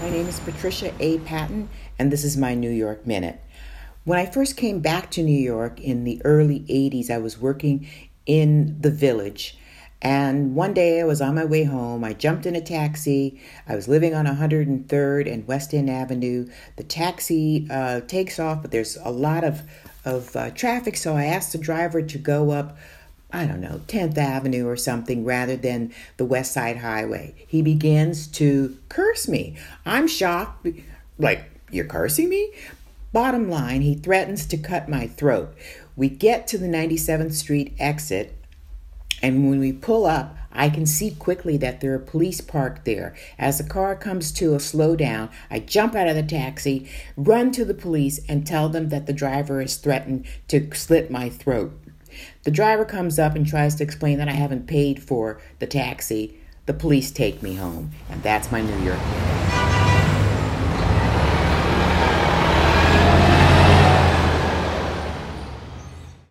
My name is Patricia A. Patton, and this is my New York Minute. When I first came back to New York in the early 80s, I was working in the village. And one day I was on my way home. I jumped in a taxi. I was living on 103rd and West End Avenue. The taxi uh, takes off, but there's a lot of, of uh, traffic, so I asked the driver to go up I don't know, 10th Avenue or something rather than the West Side Highway. He begins to curse me. I'm shocked. Like, you're cursing me? Bottom line, he threatens to cut my throat. We get to the 97th Street exit, and when we pull up, I can see quickly that there are police parked there. As the car comes to a slowdown, I jump out of the taxi, run to the police, and tell them that the driver has threatened to slit my throat. The driver comes up and tries to explain that I haven't paid for the taxi. The police take me home, and that's my New York.